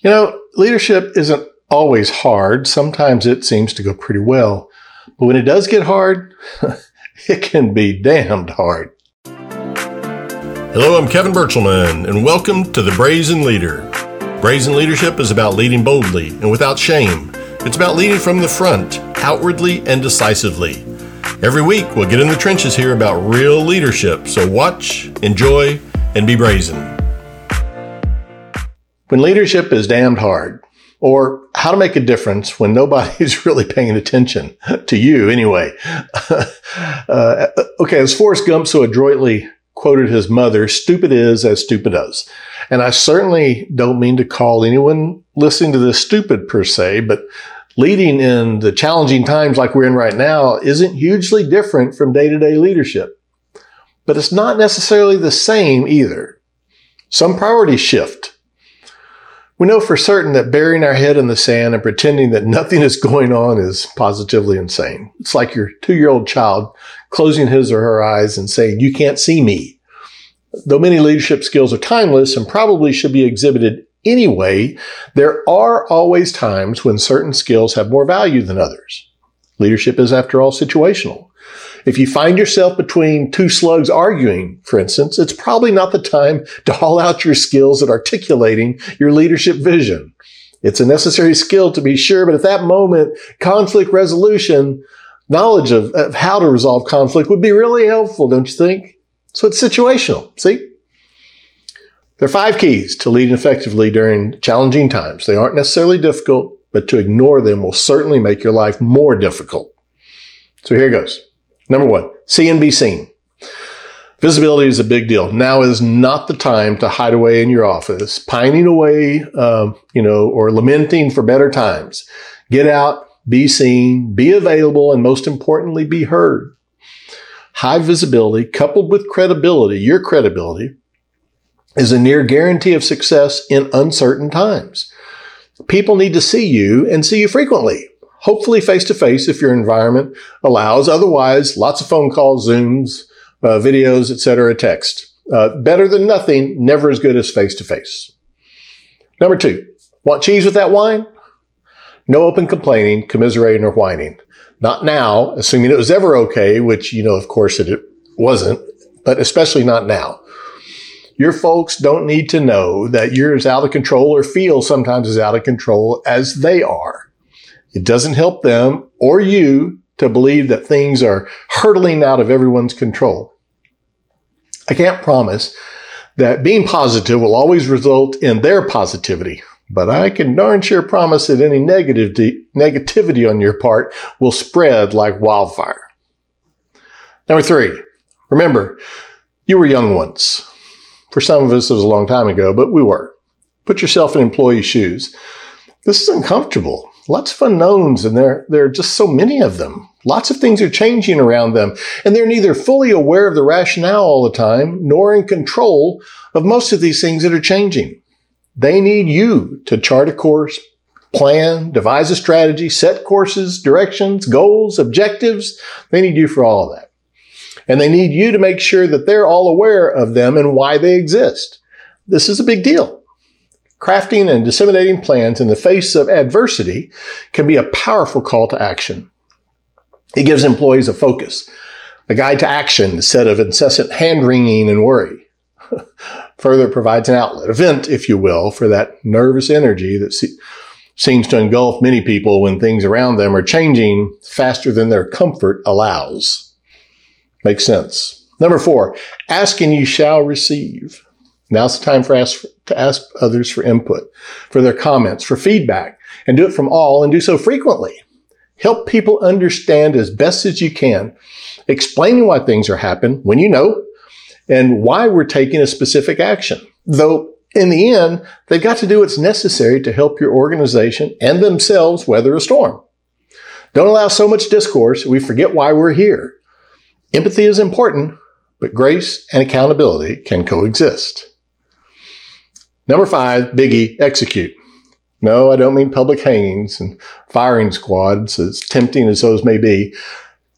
You know, leadership isn't always hard. Sometimes it seems to go pretty well. But when it does get hard, it can be damned hard. Hello, I'm Kevin Berchelmann, and welcome to The Brazen Leader. Brazen leadership is about leading boldly and without shame. It's about leading from the front, outwardly and decisively. Every week, we'll get in the trenches here about real leadership, so watch, enjoy, and be brazen. When leadership is damned hard, or how to make a difference when nobody's really paying attention to you anyway. uh, okay, as Forrest Gump so adroitly quoted his mother, stupid is as stupid does. And I certainly don't mean to call anyone listening to this stupid per se, but leading in the challenging times like we're in right now isn't hugely different from day to day leadership. But it's not necessarily the same either. Some priorities shift we know for certain that burying our head in the sand and pretending that nothing is going on is positively insane. It's like your two year old child closing his or her eyes and saying, You can't see me. Though many leadership skills are timeless and probably should be exhibited anyway, there are always times when certain skills have more value than others. Leadership is, after all, situational. If you find yourself between two slugs arguing, for instance, it's probably not the time to haul out your skills at articulating your leadership vision. It's a necessary skill to be sure, but at that moment, conflict resolution, knowledge of, of how to resolve conflict would be really helpful, don't you think? So it's situational. See? There are five keys to leading effectively during challenging times. They aren't necessarily difficult, but to ignore them will certainly make your life more difficult. So here goes. Number one, see and be seen. Visibility is a big deal. Now is not the time to hide away in your office, pining away, um, you know, or lamenting for better times. Get out, be seen, be available, and most importantly, be heard. High visibility coupled with credibility, your credibility, is a near guarantee of success in uncertain times. People need to see you and see you frequently hopefully face to face if your environment allows. Otherwise, lots of phone calls, Zooms, uh, videos, etc., text. Uh, better than nothing, never as good as face to face. Number two, want cheese with that wine? No open complaining, commiserating, or whining. Not now, assuming it was ever okay, which you know, of course, it wasn't, but especially not now. Your folks don't need to know that you're as out of control or feel sometimes as out of control as they are. It doesn't help them or you to believe that things are hurtling out of everyone's control. I can't promise that being positive will always result in their positivity, but I can darn sure promise that any negativity, negativity on your part will spread like wildfire. Number three, remember, you were young once. For some of us, it was a long time ago, but we were. Put yourself in employee shoes. This is uncomfortable lots of unknowns and there, there are just so many of them. Lots of things are changing around them and they're neither fully aware of the rationale all the time nor in control of most of these things that are changing. They need you to chart a course, plan, devise a strategy, set courses, directions, goals, objectives. They need you for all of that. And they need you to make sure that they're all aware of them and why they exist. This is a big deal. Crafting and disseminating plans in the face of adversity can be a powerful call to action. It gives employees a focus, a guide to action instead of incessant hand wringing and worry. Further provides an outlet, a vent, if you will, for that nervous energy that se- seems to engulf many people when things around them are changing faster than their comfort allows. Makes sense. Number four, ask and you shall receive. Now's the time for us to ask others for input, for their comments, for feedback, and do it from all and do so frequently. Help people understand as best as you can, explaining why things are happening when you know and why we're taking a specific action. Though in the end, they've got to do what's necessary to help your organization and themselves weather a storm. Don't allow so much discourse we forget why we're here. Empathy is important, but grace and accountability can coexist. Number five, biggie, execute. No, I don't mean public hangings and firing squads, as tempting as those may be.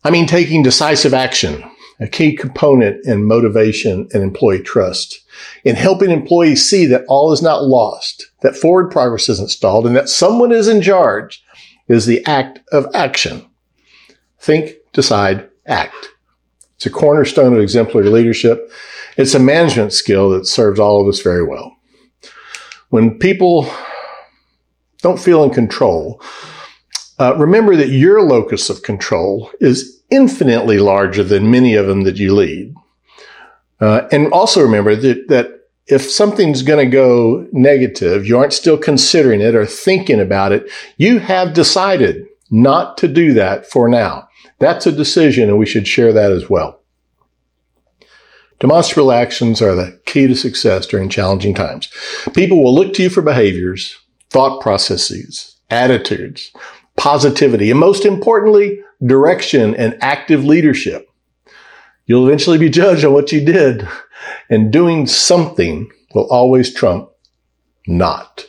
I mean taking decisive action a key component in motivation and employee trust. In helping employees see that all is not lost, that forward progress isn't stalled, and that someone is in charge is the act of action. Think, decide, act. It's a cornerstone of exemplary leadership. It's a management skill that serves all of us very well. When people don't feel in control, uh, remember that your locus of control is infinitely larger than many of them that you lead. Uh, and also remember that, that if something's going to go negative, you aren't still considering it or thinking about it, you have decided not to do that for now. That's a decision, and we should share that as well. Demonstrable actions are the key to success during challenging times. People will look to you for behaviors, thought processes, attitudes, positivity, and most importantly, direction and active leadership. You'll eventually be judged on what you did, and doing something will always trump not.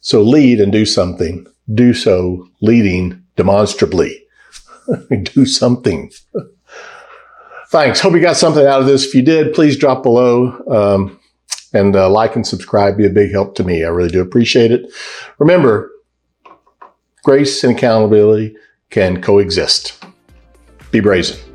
So lead and do something. Do so leading demonstrably. do something. Thanks. Hope you got something out of this. If you did, please drop below um, and uh, like and subscribe. Be a big help to me. I really do appreciate it. Remember, grace and accountability can coexist. Be brazen.